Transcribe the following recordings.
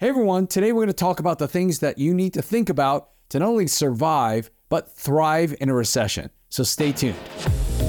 Hey everyone, today we're going to talk about the things that you need to think about to not only survive, but thrive in a recession. So stay tuned.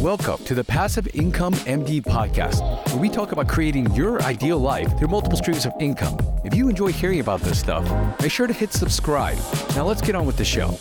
Welcome to the Passive Income MD podcast, where we talk about creating your ideal life through multiple streams of income. If you enjoy hearing about this stuff, make sure to hit subscribe. Now let's get on with the show.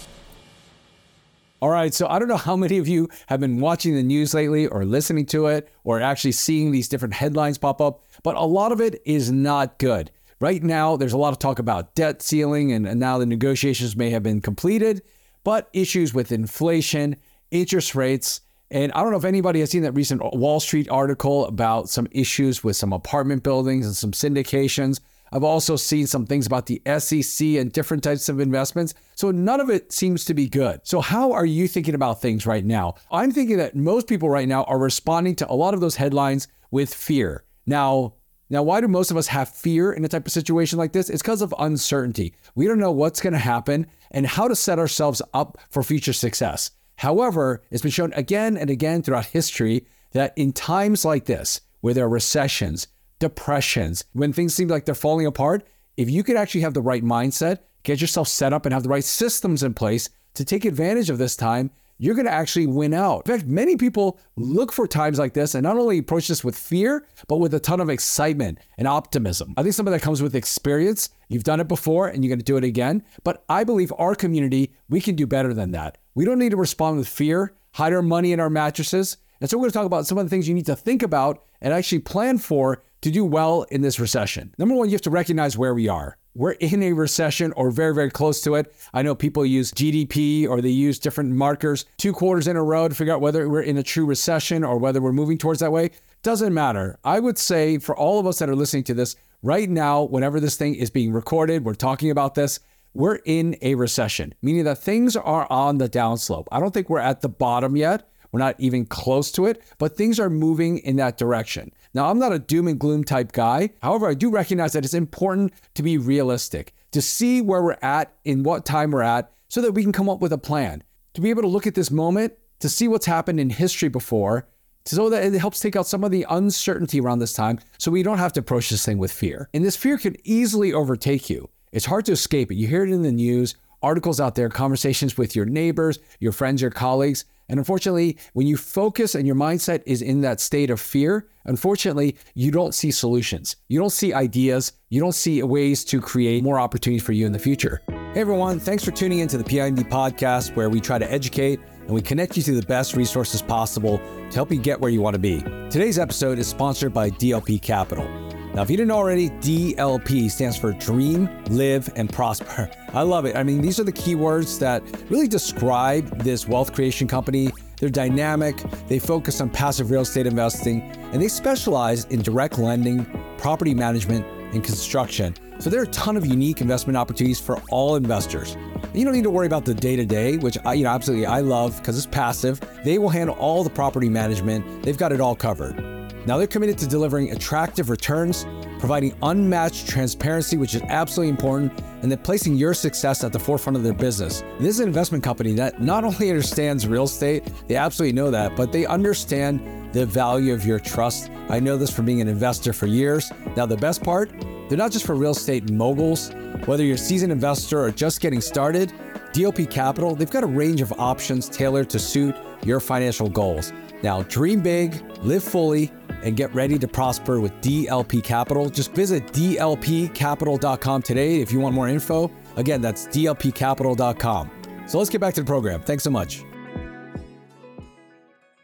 All right, so I don't know how many of you have been watching the news lately or listening to it or actually seeing these different headlines pop up, but a lot of it is not good. Right now, there's a lot of talk about debt ceiling, and, and now the negotiations may have been completed, but issues with inflation, interest rates, and I don't know if anybody has seen that recent Wall Street article about some issues with some apartment buildings and some syndications. I've also seen some things about the SEC and different types of investments. So none of it seems to be good. So, how are you thinking about things right now? I'm thinking that most people right now are responding to a lot of those headlines with fear. Now, now, why do most of us have fear in a type of situation like this? It's because of uncertainty. We don't know what's going to happen and how to set ourselves up for future success. However, it's been shown again and again throughout history that in times like this, where there are recessions, depressions, when things seem like they're falling apart, if you could actually have the right mindset, get yourself set up and have the right systems in place to take advantage of this time, you're going to actually win out. In fact, many people look for times like this and not only approach this with fear, but with a ton of excitement and optimism. I think some of that comes with experience. You've done it before and you're going to do it again. But I believe our community, we can do better than that. We don't need to respond with fear, hide our money in our mattresses. And so we're going to talk about some of the things you need to think about and actually plan for to do well in this recession. Number one, you have to recognize where we are we're in a recession or very, very close to it. I know people use GDP or they use different markers two quarters in a row to figure out whether we're in a true recession or whether we're moving towards that way. Doesn't matter. I would say for all of us that are listening to this right now, whenever this thing is being recorded, we're talking about this. We're in a recession, meaning that things are on the downslope. I don't think we're at the bottom yet. We're not even close to it, but things are moving in that direction. Now, I'm not a doom and gloom type guy. However, I do recognize that it's important to be realistic, to see where we're at, in what time we're at, so that we can come up with a plan. To be able to look at this moment, to see what's happened in history before, so that it helps take out some of the uncertainty around this time so we don't have to approach this thing with fear. And this fear can easily overtake you. It's hard to escape it. You hear it in the news, articles out there, conversations with your neighbors, your friends, your colleagues. And unfortunately, when you focus and your mindset is in that state of fear, unfortunately, you don't see solutions. You don't see ideas. You don't see ways to create more opportunities for you in the future. Hey everyone, thanks for tuning into the PIMD podcast where we try to educate and we connect you to the best resources possible to help you get where you want to be. Today's episode is sponsored by DLP Capital. Now, if you didn't already, DLP stands for Dream, Live, and Prosper. I love it. I mean, these are the keywords that really describe this wealth creation company. They're dynamic, they focus on passive real estate investing, and they specialize in direct lending, property management, and construction. So there are a ton of unique investment opportunities for all investors. You don't need to worry about the day to day, which I, you know, absolutely I love because it's passive. They will handle all the property management. They've got it all covered. Now they're committed to delivering attractive returns, providing unmatched transparency, which is absolutely important, and then placing your success at the forefront of their business. This is an investment company that not only understands real estate, they absolutely know that, but they understand the value of your trust. I know this from being an investor for years. Now, the best part, they're not just for real estate moguls. Whether you're a seasoned investor or just getting started, DLP Capital, they've got a range of options tailored to suit your financial goals. Now, dream big, live fully, and get ready to prosper with DLP Capital. Just visit dlpcapital.com today if you want more info. Again, that's dlpcapital.com. So let's get back to the program. Thanks so much.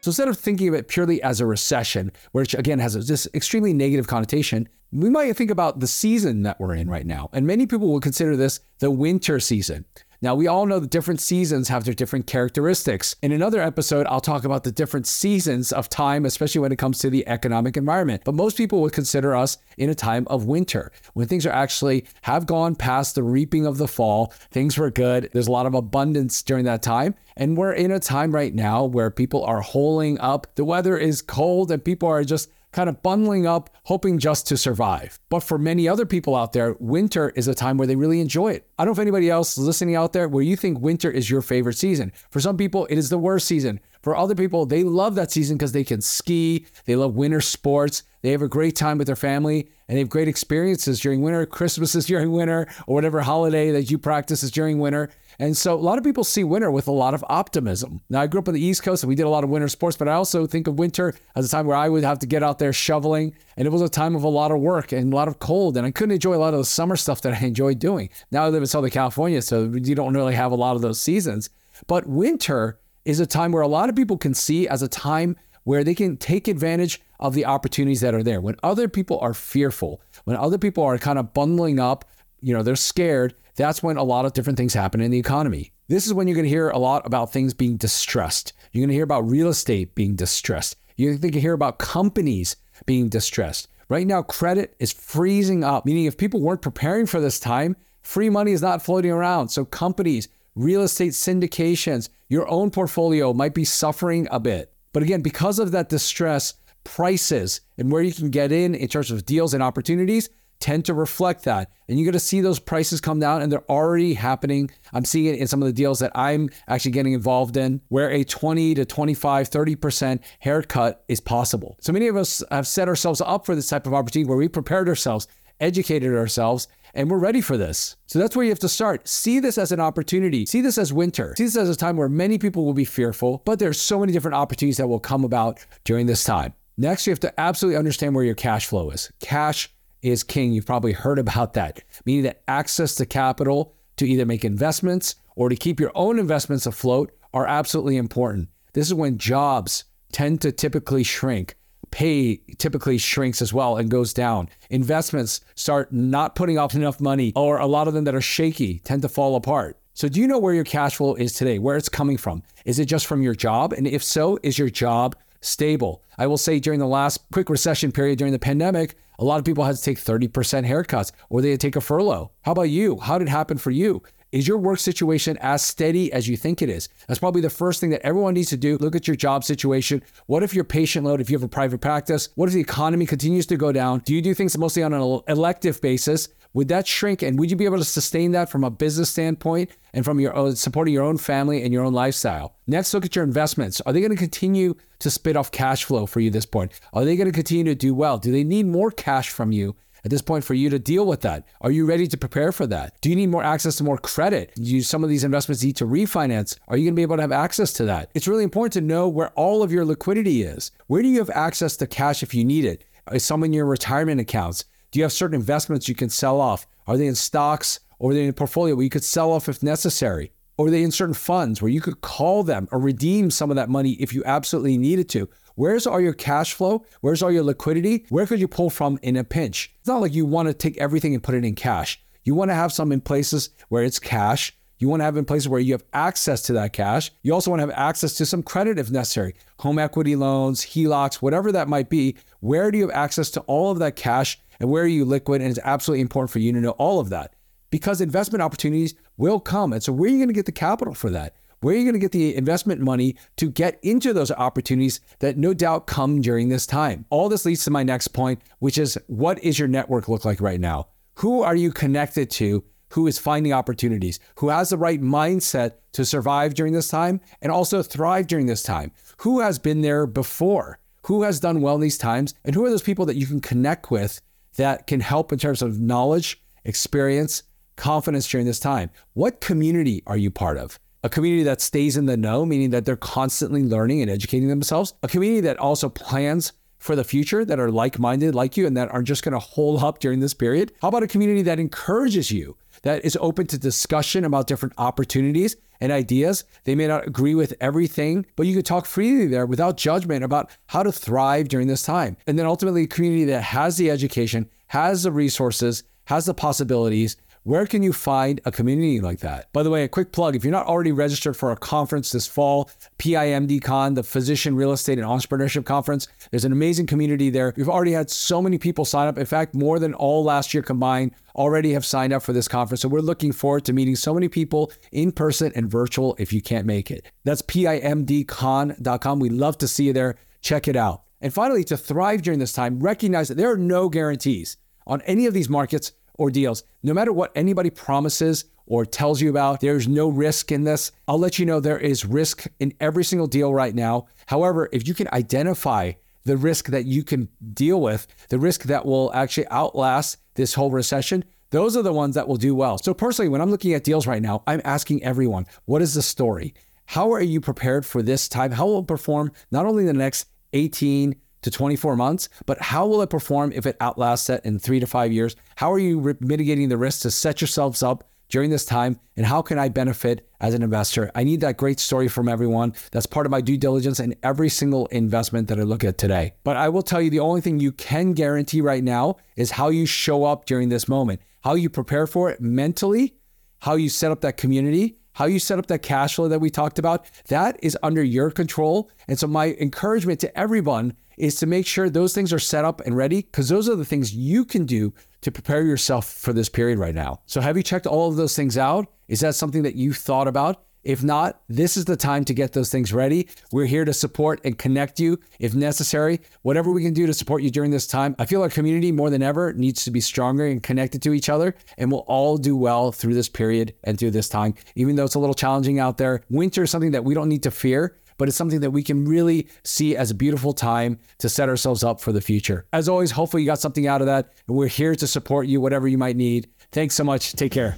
So instead of thinking of it purely as a recession, which again has this extremely negative connotation, we might think about the season that we're in right now. And many people will consider this the winter season. Now, we all know the different seasons have their different characteristics. In another episode, I'll talk about the different seasons of time, especially when it comes to the economic environment. But most people would consider us in a time of winter when things are actually have gone past the reaping of the fall. Things were good. There's a lot of abundance during that time. And we're in a time right now where people are holding up. The weather is cold and people are just kind of bundling up, hoping just to survive. But for many other people out there, winter is a time where they really enjoy it. I don't know if anybody else listening out there where you think winter is your favorite season. For some people, it is the worst season. For other people, they love that season because they can ski, they love winter sports, they have a great time with their family, and they have great experiences during winter. Christmas is during winter, or whatever holiday that you practice is during winter. And so a lot of people see winter with a lot of optimism. Now, I grew up on the East Coast and we did a lot of winter sports, but I also think of winter as a time where I would have to get out there shoveling. And it was a time of a lot of work and a lot of cold. And I couldn't enjoy a lot of the summer stuff that I enjoyed doing. Now I live in Southern California, so you don't really have a lot of those seasons. But winter is a time where a lot of people can see as a time where they can take advantage of the opportunities that are there. When other people are fearful, when other people are kind of bundling up, you know, they're scared, that's when a lot of different things happen in the economy. This is when you're going to hear a lot about things being distressed. You're going to hear about real estate being distressed. You're going to hear about companies being distressed. Right now, credit is freezing up, meaning if people weren't preparing for this time, free money is not floating around. So, companies, real estate syndications, your own portfolio might be suffering a bit. But again, because of that distress, prices and where you can get in in terms of deals and opportunities tend to reflect that. And you're going to see those prices come down, and they're already happening. I'm seeing it in some of the deals that I'm actually getting involved in, where a 20 to 25, 30% haircut is possible. So many of us have set ourselves up for this type of opportunity where we prepared ourselves, educated ourselves, and we're ready for this. So that's where you have to start. See this as an opportunity. See this as winter. See this as a time where many people will be fearful, but there's so many different opportunities that will come about during this time. Next, you have to absolutely understand where your cash flow is. Cash is king. You've probably heard about that, meaning that access to capital to either make investments or to keep your own investments afloat are absolutely important. This is when jobs tend to typically shrink. Pay typically shrinks as well and goes down. Investments start not putting off enough money, or a lot of them that are shaky tend to fall apart. So, do you know where your cash flow is today, where it's coming from? Is it just from your job? And if so, is your job stable? I will say during the last quick recession period during the pandemic, a lot of people had to take 30% haircuts or they had to take a furlough. How about you? How did it happen for you? Is your work situation as steady as you think it is? That's probably the first thing that everyone needs to do. Look at your job situation. What if your patient load, if you have a private practice? What if the economy continues to go down? Do you do things mostly on an elective basis? Would that shrink and would you be able to sustain that from a business standpoint and from your own, supporting your own family and your own lifestyle? Next, look at your investments. Are they going to continue to spit off cash flow for you at this point? Are they going to continue to do well? Do they need more cash from you at this point for you to deal with that? Are you ready to prepare for that? Do you need more access to more credit? Do some of these investments need to refinance? Are you going to be able to have access to that? It's really important to know where all of your liquidity is. Where do you have access to cash if you need it? Is some in your retirement accounts? Do you have certain investments you can sell off? Are they in stocks or are they in a portfolio where you could sell off if necessary? Or are they in certain funds where you could call them or redeem some of that money if you absolutely needed to? Where's all your cash flow? Where's all your liquidity? Where could you pull from in a pinch? It's not like you want to take everything and put it in cash. You want to have some in places where it's cash. You want to have in places where you have access to that cash. You also want to have access to some credit if necessary home equity loans, HELOCs, whatever that might be. Where do you have access to all of that cash and where are you liquid? And it's absolutely important for you to know all of that because investment opportunities will come. And so, where are you going to get the capital for that? Where are you going to get the investment money to get into those opportunities that no doubt come during this time? All this leads to my next point, which is what is your network look like right now? Who are you connected to who is finding opportunities, who has the right mindset to survive during this time and also thrive during this time? Who has been there before? Who has done well in these times? And who are those people that you can connect with that can help in terms of knowledge, experience, confidence during this time. What community are you part of? A community that stays in the know, meaning that they're constantly learning and educating themselves. A community that also plans for the future, that are like minded like you, and that are just going to hold up during this period. How about a community that encourages you, that is open to discussion about different opportunities and ideas? They may not agree with everything, but you can talk freely there without judgment about how to thrive during this time. And then ultimately, a community that has the education, has the resources, has the possibilities, where can you find a community like that? By the way, a quick plug if you're not already registered for a conference this fall, PIMDCon, the Physician Real Estate and Entrepreneurship Conference, there's an amazing community there. We've already had so many people sign up. In fact, more than all last year combined already have signed up for this conference. So we're looking forward to meeting so many people in person and virtual if you can't make it. That's PIMDCon.com. We'd love to see you there. Check it out. And finally, to thrive during this time, recognize that there are no guarantees on any of these markets or deals. No matter what anybody promises or tells you about, there's no risk in this. I'll let you know there is risk in every single deal right now. However, if you can identify the risk that you can deal with, the risk that will actually outlast this whole recession, those are the ones that will do well. So, personally, when I'm looking at deals right now, I'm asking everyone, what is the story? How are you prepared for this time? How will it perform not only the next 18 to 24 months, but how will it perform if it outlasts that in three to five years? How are you mitigating the risk to set yourselves up during this time? And how can I benefit as an investor? I need that great story from everyone. That's part of my due diligence in every single investment that I look at today. But I will tell you the only thing you can guarantee right now is how you show up during this moment, how you prepare for it mentally, how you set up that community, how you set up that cash flow that we talked about, that is under your control. And so, my encouragement to everyone is to make sure those things are set up and ready because those are the things you can do to prepare yourself for this period right now. So, have you checked all of those things out? Is that something that you thought about? If not, this is the time to get those things ready. We're here to support and connect you if necessary. Whatever we can do to support you during this time. I feel our community more than ever needs to be stronger and connected to each other, and we'll all do well through this period and through this time. Even though it's a little challenging out there, winter is something that we don't need to fear but it's something that we can really see as a beautiful time to set ourselves up for the future. As always, hopefully you got something out of that, and we're here to support you, whatever you might need. Thanks so much. Take care.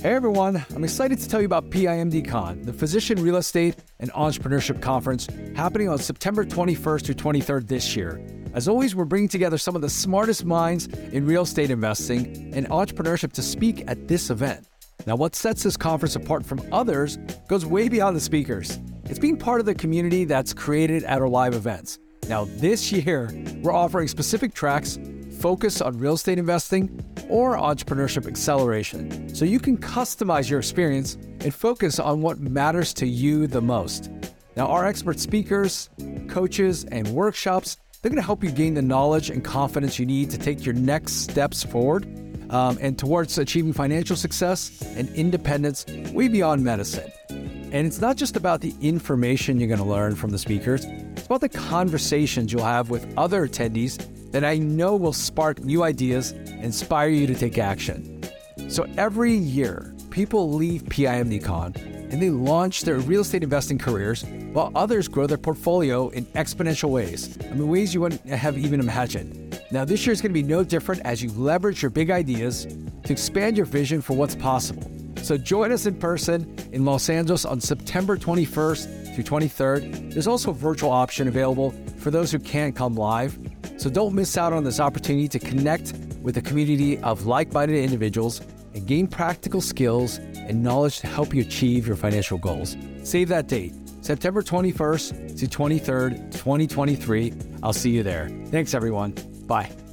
Hey everyone, I'm excited to tell you about PIMDCon, the Physician Real Estate and Entrepreneurship Conference happening on September 21st through 23rd this year. As always, we're bringing together some of the smartest minds in real estate investing and entrepreneurship to speak at this event. Now, what sets this conference apart from others goes way beyond the speakers. It's being part of the community that's created at our live events. Now, this year, we're offering specific tracks focused on real estate investing or entrepreneurship acceleration so you can customize your experience and focus on what matters to you the most. Now, our expert speakers, coaches, and workshops, they're going to help you gain the knowledge and confidence you need to take your next steps forward um, and towards achieving financial success and independence way beyond medicine. And it's not just about the information you're going to learn from the speakers, it's about the conversations you'll have with other attendees that I know will spark new ideas inspire you to take action. So every year, people leave PIMDCon and they launch their real estate investing careers while others grow their portfolio in exponential ways. I mean, ways you wouldn't have even imagined. Now, this year is going to be no different as you leverage your big ideas to expand your vision for what's possible. So join us in person in Los Angeles on September 21st through 23rd. There's also a virtual option available for those who can't come live. So don't miss out on this opportunity to connect with a community of like minded individuals and gain practical skills and knowledge to help you achieve your financial goals. Save that date, September 21st to 23rd, 2023. I'll see you there. Thanks, everyone. Bye.